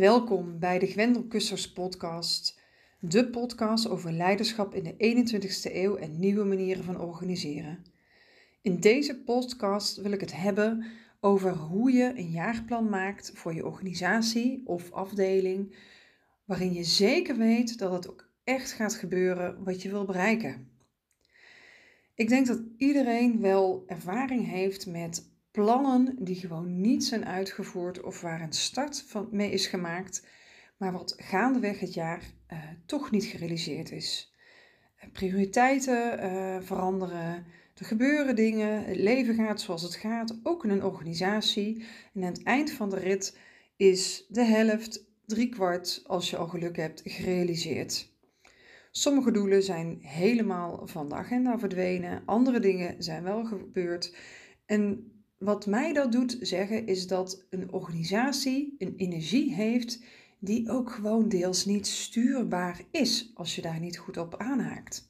Welkom bij de Gwendel Kussers podcast, de podcast over leiderschap in de 21ste eeuw en nieuwe manieren van organiseren. In deze podcast wil ik het hebben over hoe je een jaarplan maakt voor je organisatie of afdeling, waarin je zeker weet dat het ook echt gaat gebeuren wat je wil bereiken. Ik denk dat iedereen wel ervaring heeft met plannen die gewoon niet zijn uitgevoerd of waar een start van mee is gemaakt, maar wat gaandeweg het jaar uh, toch niet gerealiseerd is. Eh, prioriteiten uh, veranderen, er gebeuren dingen, het leven gaat zoals het gaat, ook in een organisatie. En aan het eind van de rit is de helft, driekwart, als je al geluk hebt, gerealiseerd. Sommige doelen zijn helemaal van de agenda verdwenen, andere dingen zijn wel gebeurd. En wat mij dat doet zeggen is dat een organisatie een energie heeft die ook gewoon deels niet stuurbaar is als je daar niet goed op aanhaakt.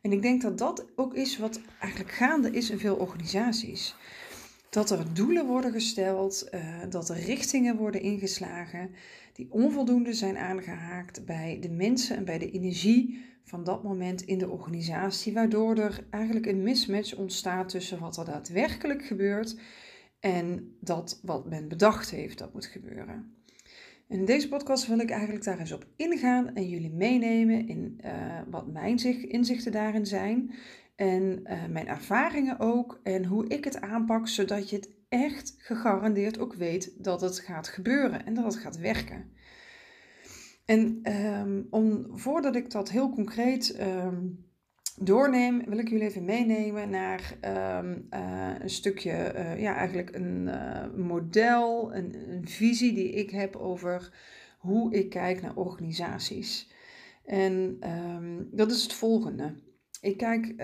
En ik denk dat dat ook is wat eigenlijk gaande is in veel organisaties. Dat er doelen worden gesteld, uh, dat er richtingen worden ingeslagen die onvoldoende zijn aangehaakt bij de mensen en bij de energie van dat moment in de organisatie, waardoor er eigenlijk een mismatch ontstaat tussen wat er daadwerkelijk gebeurt en dat wat men bedacht heeft dat moet gebeuren. in deze podcast wil ik eigenlijk daar eens op ingaan en jullie meenemen in uh, wat mijn inzichten daarin zijn en uh, mijn ervaringen ook en hoe ik het aanpak, zodat je het echt gegarandeerd ook weet dat het gaat gebeuren en dat het gaat werken. En um, om, voordat ik dat heel concreet um, doorneem, wil ik jullie even meenemen naar um, uh, een stukje, uh, ja, eigenlijk een uh, model, een, een, visie die ik heb over hoe ik kijk naar organisaties. En dat is het volgende. Ik kijk,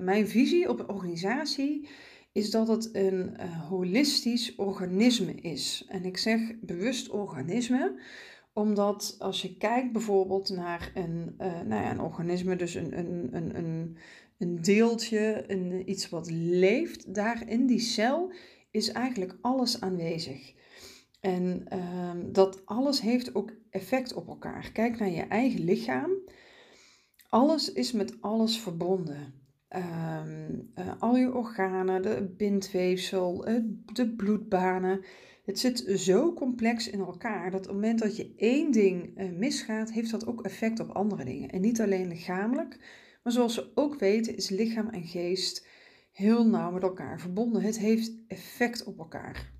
mijn visie op een organisatie is dat het een holistisch organisme is. En ik zeg bewust organisme, omdat als je kijkt bijvoorbeeld naar een, uh, nou ja, een organisme, dus een, een, een, een, een deeltje, een, iets wat leeft, daar in die cel is eigenlijk alles aanwezig. En um, dat alles heeft ook effect op elkaar. Kijk naar je eigen lichaam. Alles is met alles verbonden. Um, uh, al je organen, de bindweefsel, de bloedbanen. Het zit zo complex in elkaar dat op het moment dat je één ding uh, misgaat, heeft dat ook effect op andere dingen. En niet alleen lichamelijk, maar zoals we ook weten is lichaam en geest heel nauw met elkaar verbonden. Het heeft effect op elkaar.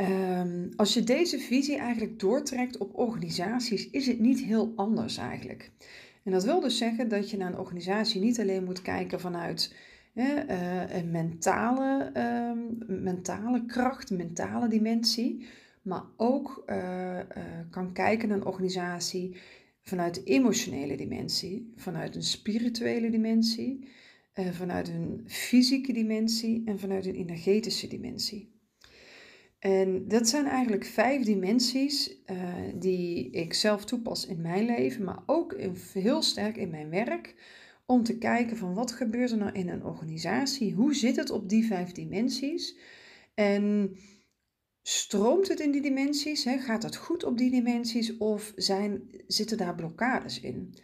Um, als je deze visie eigenlijk doortrekt op organisaties, is het niet heel anders eigenlijk. En dat wil dus zeggen dat je naar een organisatie niet alleen moet kijken vanuit uh, een mentale, uh, mentale kracht, mentale dimensie, maar ook uh, kan kijken naar een organisatie vanuit de emotionele dimensie, vanuit een spirituele dimensie, vanuit een fysieke dimensie en vanuit een energetische dimensie. En dat zijn eigenlijk vijf dimensies die ik zelf toepas in mijn leven, maar ook heel sterk in mijn werk om te kijken van wat gebeurt er nou in een organisatie, hoe zit het op die vijf dimensies en stroomt het in die dimensies, gaat het goed op die dimensies of zijn, zitten daar blokkades in?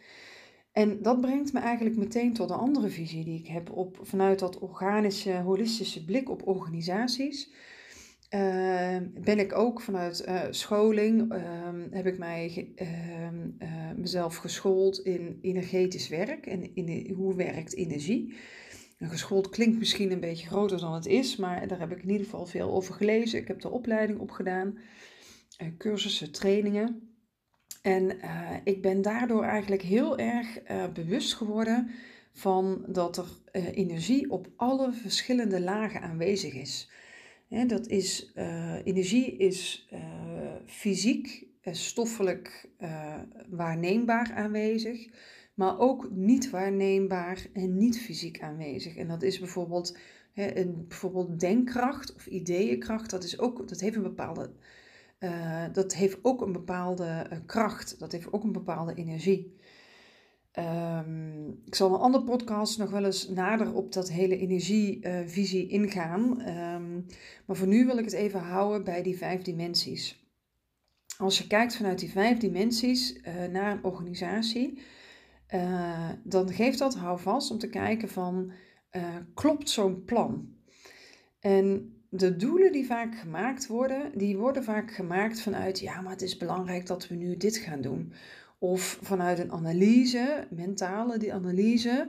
En dat brengt me eigenlijk meteen tot een andere visie die ik heb op, vanuit dat organische, holistische blik op organisaties. Uh, ben ik ook vanuit uh, scholing, uh, heb ik mij ehm, eh, mezelf geschoold in energetisch werk en in, hoe werkt energie. En geschoold klinkt misschien een beetje groter dan het is, maar daar heb ik in ieder geval veel over gelezen. Ik heb de opleiding opgedaan, eh, cursussen, trainingen. En ik ben daardoor eigenlijk heel erg bewust geworden van dat er energie op alle verschillende lagen aanwezig is dat is, uh, energie is uh, fysiek, uh, stoffelijk waarneembaar aanwezig, maar ook niet waarneembaar en niet fysiek aanwezig. En dat is bijvoorbeeld, een, bijvoorbeeld denkkracht of ideeënkracht, dat, is ook, dat heeft een bepaalde, dat heeft ook een bepaalde kracht, dat heeft ook een bepaalde energie. Um, ik zal een andere podcast nog wel eens nader op dat hele energievisie uh, ingaan. Um, maar voor nu wil ik het even houden bij die vijf dimensies. als je kijkt vanuit die vijf dimensies naar een organisatie, dan geeft dat houvast om te kijken van klopt zo'n plan? En de doelen die vaak gemaakt worden, die worden vaak gemaakt vanuit, ja, maar het is belangrijk dat we nu dit gaan doen. Of vanuit een analyse, mentale die analyse.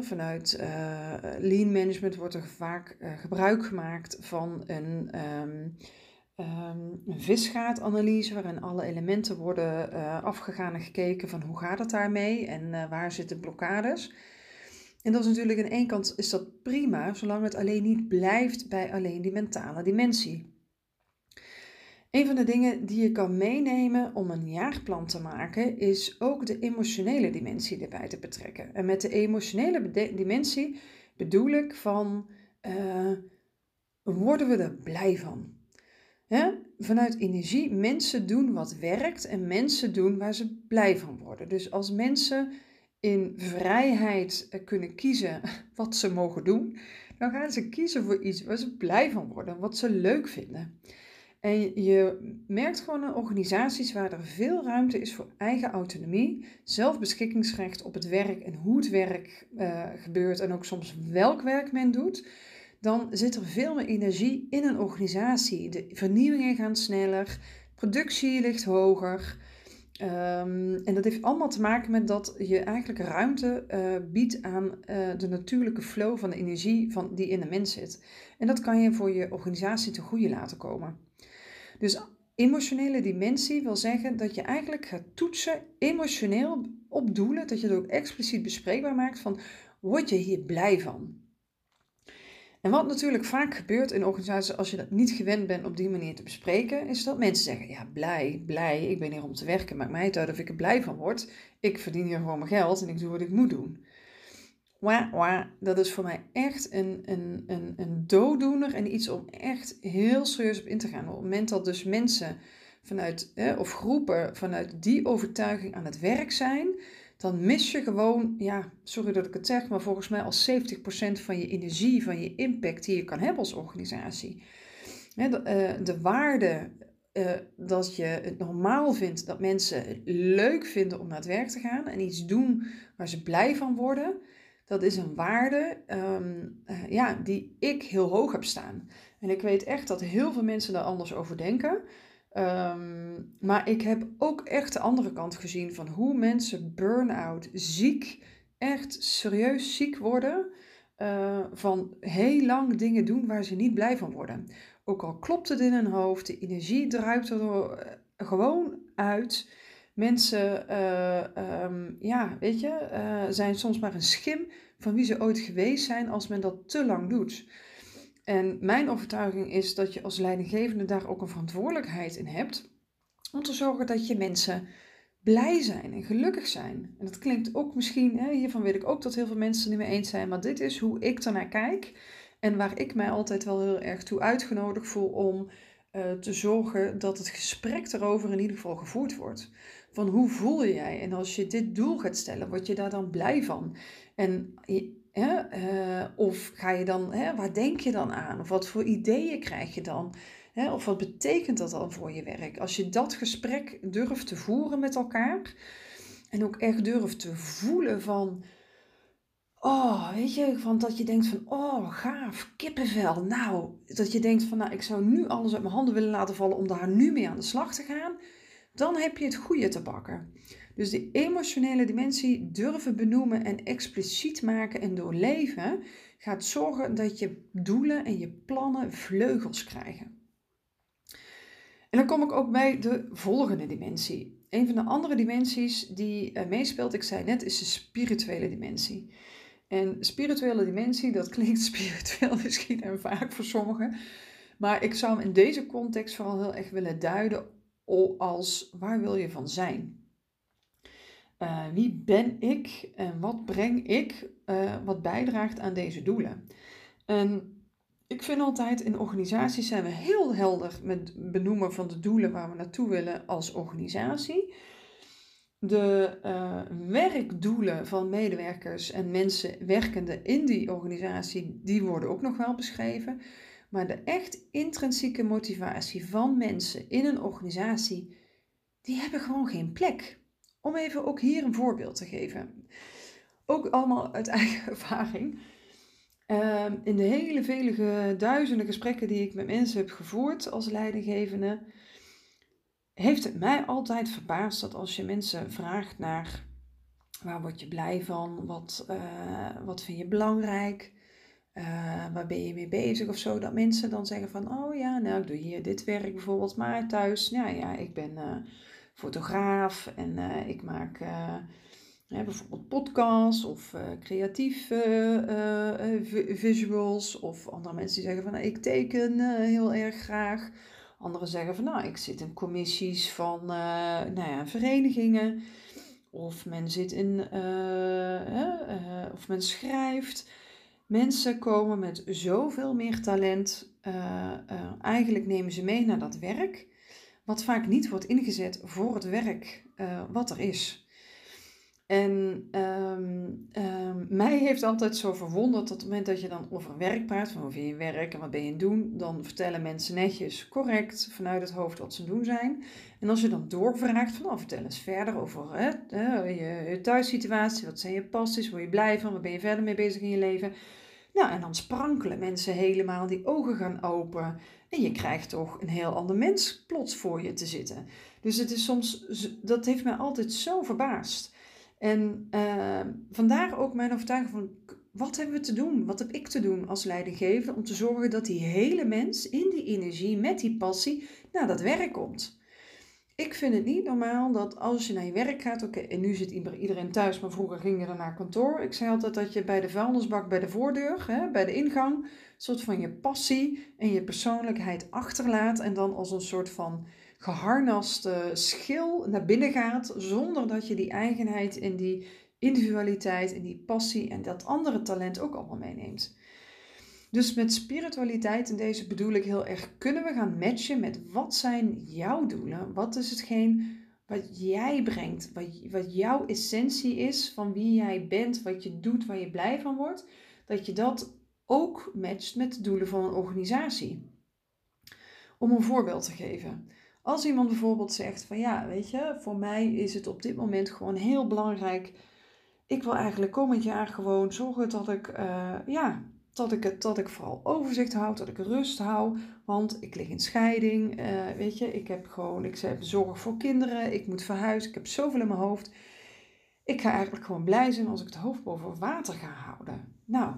vanuit uh, lean management wordt er vaak uh, gebruik gemaakt van een, um, visgaatanalyse, waarin alle elementen worden uh, afgegaan en gekeken van hoe gaat het daarmee en waar zitten blokkades. En dat is natuurlijk aan één kant is dat prima, zolang het alleen niet blijft bij alleen die mentale dimensie. Een van de dingen die je kan meenemen om een jaarplan te maken, is ook de emotionele dimensie erbij te betrekken. En met de emotionele dimensie bedoel ik van, uh, worden we er blij van? Vanuit energie, mensen doen wat werkt en mensen doen waar ze blij van worden. Dus als mensen in vrijheid eh, kunnen kiezen wat ze mogen doen, dan gaan ze kiezen voor iets waar ze blij van worden, wat ze leuk vinden. En je merkt gewoon in organisaties waar er veel ruimte is voor eigen autonomie, zelfbeschikkingsrecht op het werk en hoe het werk uh, gebeurt en ook soms welk werk men doet, dan zit er veel meer energie in een organisatie. De vernieuwingen gaan sneller, productie ligt hoger. Um, en dat heeft allemaal te maken met dat je eigenlijk ruimte uh, biedt aan uh, de natuurlijke flow van de energie van, die in de mens zit. En dat kan je voor je organisatie te goede laten komen. Dus emotionele dimensie wil zeggen dat je eigenlijk gaat toetsen emotioneel op doelen, dat je het ook expliciet bespreekbaar maakt van word je hier blij van? En wat natuurlijk vaak gebeurt in organisaties als je dat niet gewend bent op die manier te bespreken, is dat mensen zeggen: Ja, blij, blij, ik ben hier om te werken, maakt mij het uit of ik er blij van word. Ik verdien hier gewoon mijn geld en ik doe wat ik moet doen. Wah, dat is voor mij echt een, een, een, een dooddoener en iets om echt heel serieus op in te gaan. Op het moment dat dus mensen vanuit, of groepen vanuit die overtuiging aan het werk zijn, dan mis je gewoon, ja, sorry dat ik het zeg, maar volgens mij al 70% van je energie, van je impact die je kan hebben als organisatie. De, uh, de waarde uh, dat je het normaal vindt dat mensen het leuk vinden om naar het werk te gaan en iets doen waar ze blij van worden, dat is een waarde um, uh, ja, die ik heel hoog heb staan. En ik weet echt dat heel veel mensen daar anders over denken. Um, maar ik heb ook echt de andere kant gezien van hoe mensen burn-out, ziek, echt serieus ziek worden. Uh, van heel lang dingen doen waar ze niet blij van worden. Ook al klopt het in hun hoofd, de energie druipt er uh, gewoon uit. Mensen, uh, um, ja, weet je, zijn soms maar een schim van wie ze ooit geweest zijn als men dat te lang doet. En mijn overtuiging is dat je als leidinggevende daar ook een verantwoordelijkheid in hebt om te zorgen dat je mensen blij zijn en gelukkig zijn. En dat klinkt ook misschien, hè, hiervan weet ik ook dat heel veel mensen het niet mee eens zijn, maar dit is hoe ik ernaar kijk en waar ik mij altijd wel heel erg toe uitgenodigd voel om uh, te zorgen dat het gesprek erover in ieder geval gevoerd wordt. Van hoe voel jij? En als je dit doel gaat stellen, word je daar dan blij van? En uh, of ga je dan, hè, waar denk je dan aan? Of wat voor ideeën krijg je dan? Hè, of wat betekent dat dan voor je werk? Als je dat gesprek durft te voeren met elkaar en ook echt durft te voelen van, oh, weet je, van dat je denkt van, oh, gaaf, kippenvel. Nou, dat je denkt van, nou, ik zou nu alles uit mijn handen willen laten vallen om daar nu mee aan de slag te gaan. Dan heb je het goede te bakken. Dus de emotionele dimensie durven benoemen en expliciet maken en doorleven gaat zorgen dat je doelen en je plannen vleugels krijgen. En dan kom ik ook bij de volgende dimensie. Een van de andere dimensies die uh, meespeelt, ik zei net, is de spirituele dimensie. En spirituele dimensie, dat klinkt spiritueel misschien en vaak voor sommigen. Maar ik zou hem in deze context vooral heel erg willen duiden als waar wil je van zijn? Uh, wie ben ik en wat breng ik uh, wat bijdraagt aan deze doelen? En ik vind altijd in organisaties zijn we heel helder met benoemen van de doelen waar we naartoe willen als organisatie. De uh, werkdoelen van medewerkers en mensen werkende in die organisatie, die worden ook nog wel beschreven. Maar de echt intrinsieke motivatie van mensen in een organisatie die hebben gewoon geen plek. Om even ook hier een voorbeeld te geven. Ook allemaal uit eigen ervaring. Ehm, in de hele vele duizenden gesprekken die ik met mensen heb gevoerd als leidinggevende, heeft het mij altijd verbaasd dat als je mensen vraagt naar waar word je blij van, wat, uh, wat vind je belangrijk, uh, waar ben je mee bezig? of zo, dat mensen dan zeggen van, oh ja, nou ik doe hier dit werk bijvoorbeeld, maar thuis, ja, ja ik ben uh, fotograaf en ik maak bijvoorbeeld podcasts of creatieve visuals. Of andere mensen die zeggen van, nou, ik teken heel erg graag. Anderen zeggen van nou, ik zit in commissies van uh, nou ja, verenigingen. Of men zit in, uh, uh, of men schrijft. Mensen komen met zoveel meer talent. eigenlijk nemen ze mee naar dat werk. Wat vaak niet wordt ingezet voor het werk wat er is. En um, mij heeft altijd zo verwonderd dat op het moment dat je dan over werk praat, van over je werk en wat ben je aan het doen, dan vertellen mensen netjes, correct, vanuit het hoofd wat ze doen zijn. En als je dan doorvraagt van, oh, vertel eens verder over hè, je, je thuissituatie, wat zijn je passies, word je blij van, wat ben je verder mee bezig in je leven. Nou, en dan sprankelen mensen helemaal, die ogen gaan open. En je krijgt toch een heel ander mens plots voor je te zitten. Dus het is soms, dat heeft mij altijd zo verbaasd. En uh, vandaar ook mijn overtuiging van wat hebben we te doen? Wat heb ik te doen als leidinggever om te zorgen dat die hele mens in die energie, met die passie, naar dat werk komt? Ik vind het niet normaal dat als je naar je werk gaat, oké, en nu zit iedereen thuis, maar vroeger ging je naar kantoor. Ik zei altijd dat je bij de vuilnisbak, bij de voordeur, hè, bij de ingang, een soort van je passie en je persoonlijkheid achterlaat en dan als een soort van geharnaste schil naar binnen gaat, zonder dat je die eigenheid en die individualiteit en die passie en dat andere talent ook allemaal meeneemt. Dus met spiritualiteit, en deze bedoel ik heel erg, kunnen we gaan matchen met wat zijn jouw doelen? Wat is hetgeen wat jij brengt, wat, wat jouw essentie is van wie jij bent, wat je doet, waar je blij van wordt, dat je dat ook matcht met de doelen van een organisatie. Om een voorbeeld te geven. Als iemand bijvoorbeeld zegt van ja, weet je, voor mij is het op dit moment gewoon heel belangrijk. Ik wil eigenlijk komend jaar gewoon zorgen dat ik, uh, ja, dat ik, het, dat ik vooral overzicht hou, dat ik rust hou. Want ik lig in scheiding, uh, weet je, ik heb gewoon, ik heb zorg voor kinderen, ik moet verhuizen, ik heb zoveel in mijn hoofd. Ik ga eigenlijk gewoon blij zijn als ik het hoofd boven water ga houden. Nou,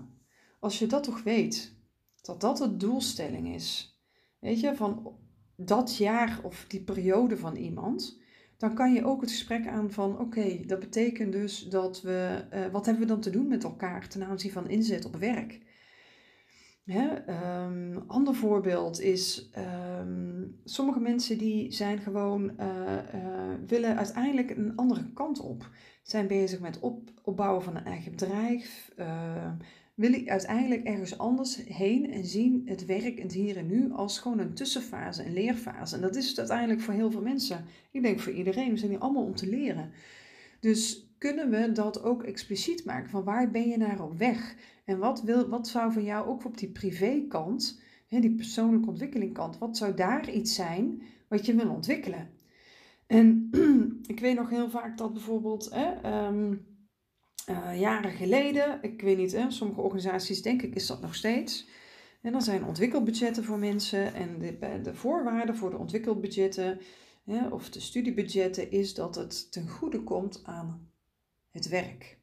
als je dat toch weet, dat dat de doelstelling is. Weet je, van dat jaar of die periode van iemand, dan kan je ook het gesprek aan van oké, dat betekent dus dat we, uh, wat hebben we dan te doen met elkaar ten aanzien van inzet op werk? Hè? Um, ander voorbeeld is, um, sommige mensen die zijn gewoon, uh, uh, willen uiteindelijk een andere kant op. Zijn bezig met op, opbouwen van een eigen bedrijf, wil ik uiteindelijk ergens anders heen en zien het werk, het hier en nu, als gewoon een tussenfase, een leerfase. En dat is het uiteindelijk voor heel veel mensen. Ik denk voor iedereen, we zijn hier allemaal om te leren. Dus kunnen we dat ook expliciet maken, van waar ben je naar op weg? En wat, wil, wat zou van jou ook op die privékant, die persoonlijke ontwikkelingkant, wat zou daar iets zijn wat je wil ontwikkelen? En ik weet nog heel vaak dat bijvoorbeeld... Hè, uh, jaren geleden, ik weet niet, hè, sommige organisaties denk ik is dat nog steeds. En dan zijn ontwikkelbudgetten voor mensen en de, de voorwaarden voor de ontwikkelbudgetten of de studiebudgetten is dat het ten goede komt aan het werk.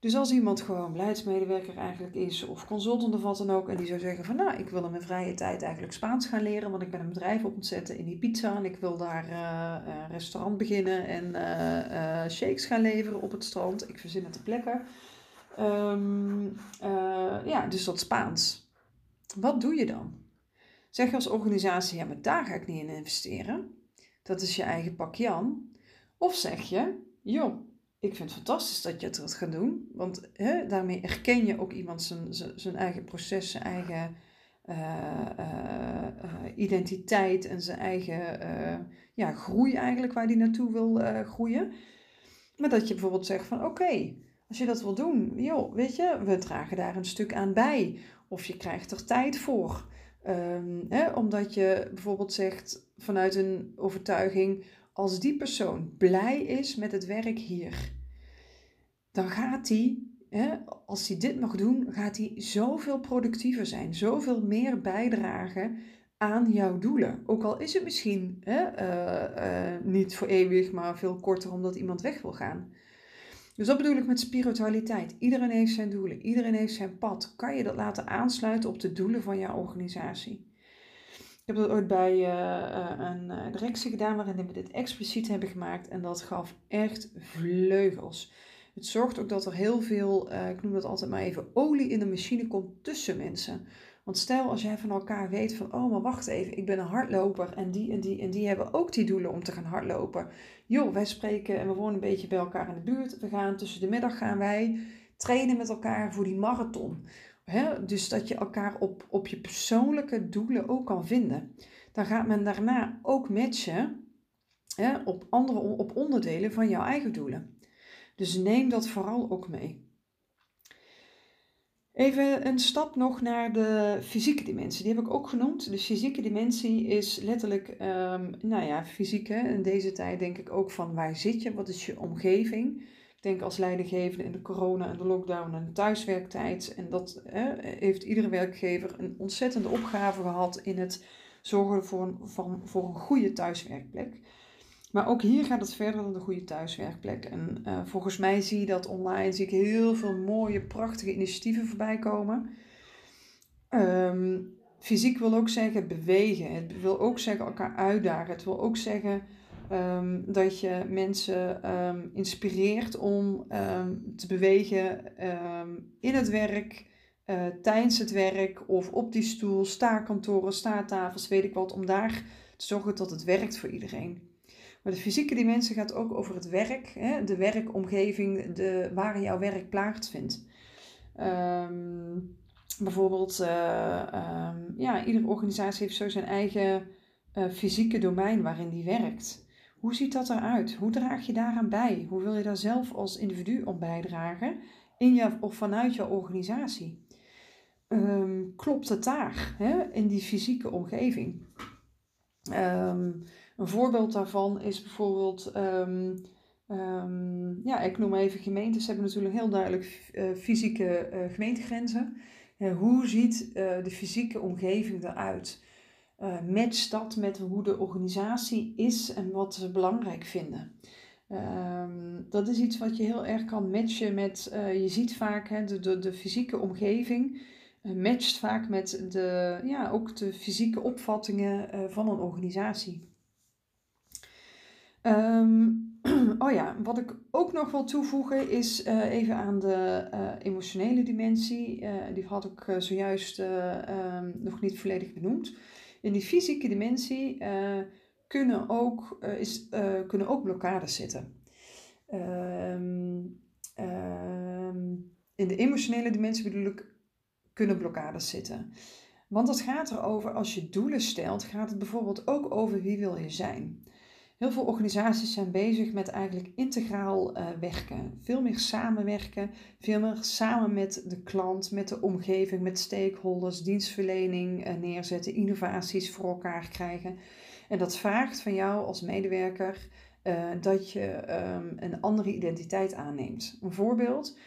Dus als iemand gewoon beleidsmedewerker eigenlijk is of consultant of wat dan ook en die zou zeggen van nou ik wil in mijn vrije tijd eigenlijk Spaans gaan leren want ik ben een bedrijf op het zetten in die pizza en ik wil daar een restaurant beginnen en uh, shakes gaan leveren op het strand. Ik verzin het ter plekke. Um, ja, dus dat Spaans. Wat doe je dan? Zeg je als organisatie ja maar daar ga ik niet in investeren. Dat is je eigen pak Jan. Of zeg je joh ik vind het fantastisch dat je het gaan doen. Want hè, daarmee erken je ook iemand zijn, zijn, eigen proces, zijn eigen uh, uh, identiteit en zijn eigen ja, groei eigenlijk, waar die naartoe wil groeien. Maar dat je bijvoorbeeld zegt van oké, als je dat wil doen, joh, weet je, we dragen daar een stuk aan bij. Of je krijgt er tijd voor. Um, hè, omdat je bijvoorbeeld zegt vanuit een overtuiging, als die persoon blij is met het werk hier, dan gaat hij, als hij dit mag doen, gaat hij zoveel productiever zijn, zoveel meer bijdragen aan jouw doelen. Ook al is het misschien hè, eh, eh, niet voor eeuwig, maar veel korter omdat iemand weg wil gaan. Dus dat bedoel ik met spiritualiteit. Iedereen heeft zijn doelen, iedereen heeft zijn pad. Kan je dat laten aansluiten op de doelen van jouw organisatie? Ik heb dat ooit bij uh, een directie gedaan waarin we dit expliciet hebben gemaakt en dat gaf echt vleugels. Het zorgt ook dat er heel veel, ik noem dat altijd maar even, olie in de machine komt tussen mensen. Want stel als jij van elkaar weet van, oh maar wacht even, ik ben een hardloper en die en die en die hebben ook die doelen om te gaan hardlopen. Joh, wij spreken en we wonen een beetje bij elkaar in de buurt. We gaan tussen de middag gaan wij trainen met elkaar voor die marathon. Dus dat je elkaar op, op je persoonlijke doelen ook kan vinden. Dan gaat men daarna ook matchen op, andere, op onderdelen van jouw eigen doelen. Dus neem dat vooral ook mee. Even een stap nog naar de fysieke dimensie. Die heb ik ook genoemd. De fysieke dimensie is letterlijk, um, nou ja, fysiek. Hè? In deze tijd denk ik ook van waar zit je? Wat is je omgeving? Ik denk als leidinggevende in de corona en de lockdown en de thuiswerktijd. En dat heeft iedere werkgever een ontzettende opgave gehad in het zorgen voor een, voor een goede thuiswerkplek. Maar ook hier gaat het verder dan de goede thuiswerkplek. En uh, volgens mij zie je dat online, zie ik heel veel mooie, prachtige initiatieven voorbij komen. Um, fysiek wil ook zeggen bewegen. Het wil ook zeggen elkaar uitdagen. Het wil ook zeggen um, dat je mensen um, inspireert om te bewegen in het werk, uh, tijdens het werk of op die stoel, staarkantoren, staattafels, weet ik wat, om daar te zorgen dat het werkt voor iedereen. Maar de fysieke dimensie gaat ook over het werk, hè, de werkomgeving, de, waar jouw werk plaatsvindt. Bijvoorbeeld, uh, ja, iedere organisatie heeft zo zijn eigen uh, fysieke domein waarin die werkt. Hoe ziet dat eruit? Hoe draag je daaraan bij? Hoe wil je daar zelf als individu om bijdragen in je, of vanuit je organisatie? Um, klopt het daar hè, in die fysieke omgeving? Um, een voorbeeld daarvan is bijvoorbeeld, um, ja, ik noem even gemeentes, hebben natuurlijk heel duidelijk uh, fysieke uh, gemeentegrenzen. Uh, hoe ziet de fysieke omgeving eruit? Matcht dat met hoe de organisatie is en wat ze belangrijk vinden? Um, dat is iets wat je heel erg kan matchen met, je ziet vaak hè, de, de, fysieke omgeving matcht vaak met de, ja, ook de fysieke opvattingen van een organisatie. Um, oh ja, wat ik ook nog wil toevoegen is uh, even aan de uh, emotionele dimensie. Uh, die had ik zojuist um, nog niet volledig benoemd. In die fysieke dimensie kunnen, ook, is, kunnen ook blokkades zitten. Um, in de emotionele dimensie bedoel ik, kunnen blokkades zitten. Want het gaat erover, als je doelen stelt, gaat het bijvoorbeeld ook over wie wil je zijn. Heel veel organisaties zijn bezig met eigenlijk integraal uh, werken. Veel meer samenwerken, veel meer samen met de klant, met de omgeving, met stakeholders, dienstverlening uh, neerzetten, innovaties voor elkaar krijgen. En dat vraagt van jou als medewerker uh, dat je um, een andere identiteit aanneemt. Een voorbeeld,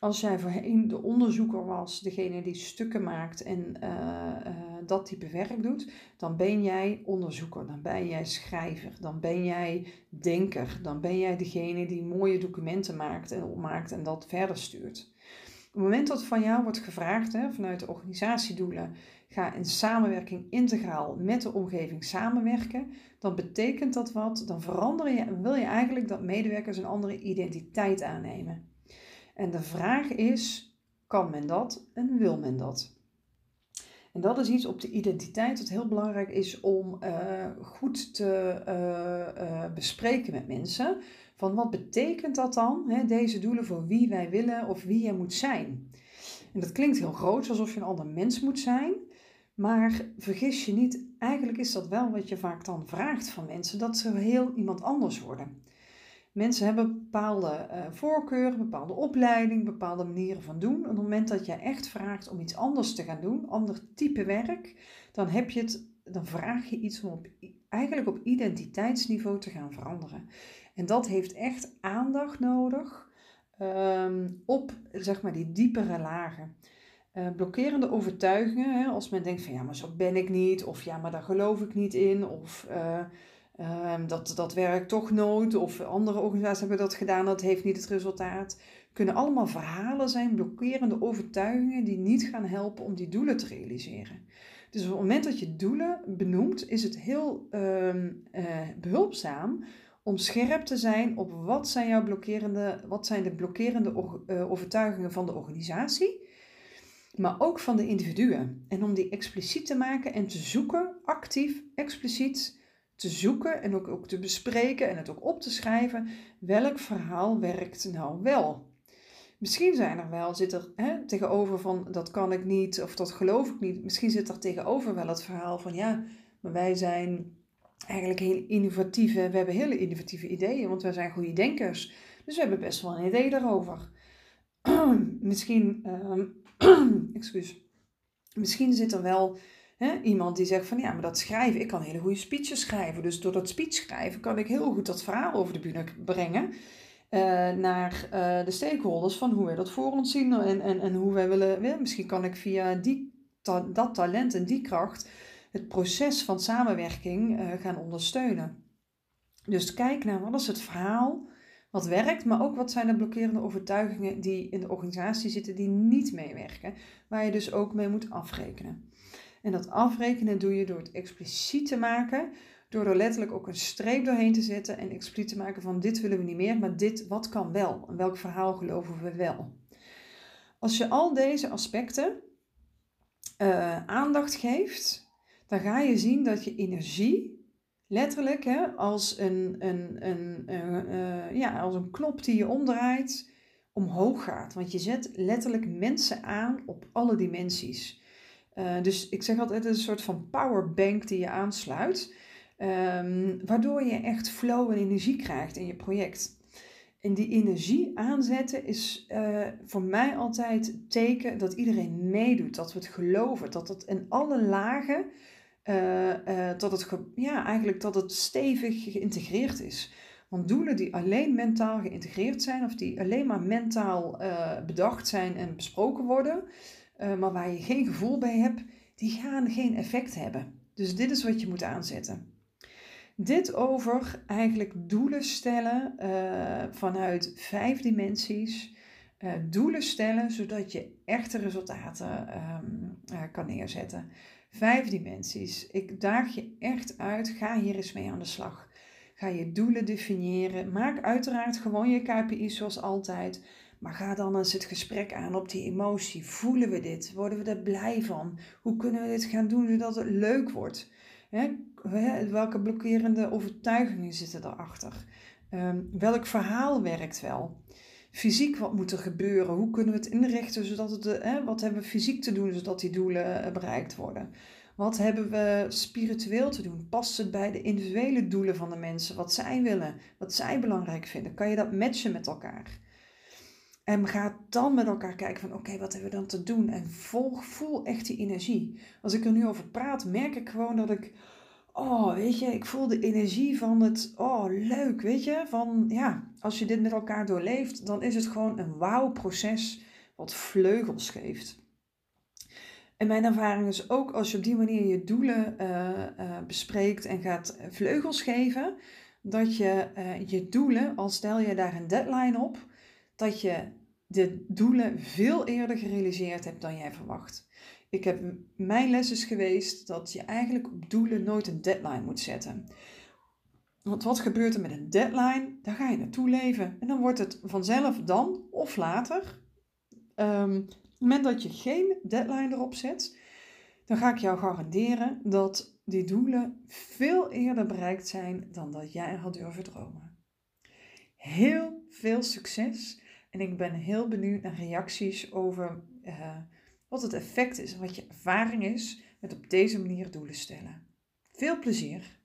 als jij voorheen de onderzoeker was, degene die stukken maakt en uh, uh, dat type werk doet, dan ben jij onderzoeker, dan ben jij schrijver, dan ben jij denker, dan ben jij degene die mooie documenten maakt en opmaakt en dat verder stuurt. Op het moment dat van jou wordt gevraagd, hè, vanuit de organisatiedoelen, ga in samenwerking integraal met de omgeving samenwerken, dan betekent dat wat, dan verander je, wil je eigenlijk dat medewerkers een andere identiteit aannemen. En de vraag is, kan men dat en wil men dat? En dat is iets op de identiteit wat heel belangrijk is om uh, goed te uh, uh, bespreken met mensen. Van wat betekent dat dan, hè, deze doelen voor wie wij willen of wie je moet zijn? En dat klinkt heel groot, alsof je een ander mens moet zijn. Maar vergis je niet, eigenlijk is dat wel wat je vaak dan vraagt van mensen, dat ze heel iemand anders worden. Mensen hebben bepaalde uh, voorkeuren, bepaalde opleiding, bepaalde manieren van doen. Op het moment dat je echt vraagt om iets anders te gaan doen, ander type werk, dan, heb je het, dan vraag je iets om op eigenlijk op identiteitsniveau te gaan veranderen. En dat heeft echt aandacht nodig ehm, op zeg maar die diepere lagen. Uh, blokkerende overtuigingen, hè, als men denkt van ja, maar zo ben ik niet, of ja, maar daar geloof ik niet in, of uh, uh, dat, dat werkt toch nooit, of andere organisaties hebben dat gedaan, dat heeft niet het resultaat. Kunnen allemaal verhalen zijn, blokkerende overtuigingen die niet gaan helpen om die doelen te realiseren. Dus op het moment dat je doelen benoemt, is het heel ehm, eh, behulpzaam om scherp te zijn op wat zijn jouw blokkerende, wat zijn de blokkerende uh, overtuigingen van de organisatie, maar ook van de individuen. En om die expliciet te maken en te zoeken, actief, expliciet te zoeken en ook, ook te bespreken en het ook op te schrijven, welk verhaal werkt nou wel? Misschien zijn er wel, zit er hè, tegenover van dat kan ik niet of dat geloof ik niet. Misschien zit er tegenover wel het verhaal van ja, maar wij zijn eigenlijk heel innovatieve, we hebben hele innovatieve ideeën, want wij zijn goede denkers. Dus we hebben best wel een idee daarover. misschien, uh, excuus, misschien zit er wel iemand die zegt van ja, maar dat schrijven, ik kan hele goede speeches schrijven. Dus door dat speech schrijven kan ik heel goed dat verhaal over de bühne brengen. Uh, naar uh, de stakeholders van hoe wij dat voor ons zien en, en, en hoe wij willen. misschien kan ik via die, dat talent en die kracht het proces van samenwerking uh, gaan ondersteunen. Dus kijk naar wat is het verhaal wat werkt, maar ook wat zijn de blokkerende overtuigingen die in de organisatie zitten die niet meewerken, waar je dus ook mee moet afrekenen. En dat afrekenen doe je door het expliciet te maken, door er letterlijk ook een streep doorheen te zetten en expliciet te maken van dit willen we niet meer, maar dit, wat kan wel? En welk verhaal geloven we wel? Als je al deze aspecten uh, aandacht geeft, dan ga je zien dat je energie letterlijk hè, als, een, een, een, uh, ja, als een knop die je omdraait, omhoog gaat. Want je zet letterlijk mensen aan op alle dimensies. Uh, dus ik zeg altijd, het is een soort van powerbank die je aansluit. Um, waardoor je echt flow en energie krijgt in je project. En die energie aanzetten is uh, voor mij altijd teken dat iedereen meedoet, dat we het geloven, dat het in alle lagen, uh, dat, het ja, eigenlijk dat het stevig geïntegreerd is. Want doelen die alleen mentaal geïntegreerd zijn of die alleen maar mentaal bedacht zijn en besproken worden, maar waar je geen gevoel bij hebt, die gaan geen effect hebben. Dus dit is wat je moet aanzetten. Dit over eigenlijk doelen stellen uh, vanuit vijf dimensies. Uh, doelen stellen zodat je echte resultaten uh, kan neerzetten. Vijf dimensies. Ik daag je echt uit. Ga hier eens mee aan de slag. Ga je doelen definiëren. Maak uiteraard gewoon je KPI's zoals altijd. Maar ga dan eens het gesprek aan op die emotie. Voelen we dit? Worden we er blij van? Hoe kunnen we dit gaan doen zodat het leuk wordt? welke blokkerende overtuigingen zitten erachter? Um, welk verhaal werkt wel? Fysiek, wat moet er gebeuren? Hoe kunnen we het inrichten zodat het, hè, wat hebben we fysiek te doen zodat die doelen eh, bereikt worden? Wat hebben we spiritueel te doen? Past het bij de individuele doelen van de mensen? Wat zij willen, wat zij belangrijk vinden? Kan je dat matchen met elkaar? En ga dan met elkaar kijken van oké, wat hebben we dan te doen? En volg, voel echt die energie. Als ik er nu over praat, merk ik gewoon dat ik, oh weet je, ik voel de energie van het, oh leuk, weet je. Van ja, als je dit met elkaar doorleeft, dan is het gewoon een wauw proces wat vleugels geeft. En mijn ervaring is ook als je op die manier je doelen uh, uh, bespreekt en gaat vleugels geven, dat je uh, je doelen, al stel je daar een deadline op, dat je de doelen veel eerder gerealiseerd hebt dan jij verwacht. Ik heb, mijn les is geweest dat je eigenlijk op doelen nooit een deadline moet zetten. Want wat gebeurt er met een deadline? Daar ga je naartoe leven. En dan wordt het vanzelf dan of later. Um, op het moment dat je geen deadline erop zet, dan ga ik jou garanderen dat die doelen veel eerder bereikt zijn dan dat jij had durven dromen. Heel veel succes en ik ben heel benieuwd naar reacties over uh, wat het effect is wat je ervaring is met op deze manier doelen stellen. Veel plezier!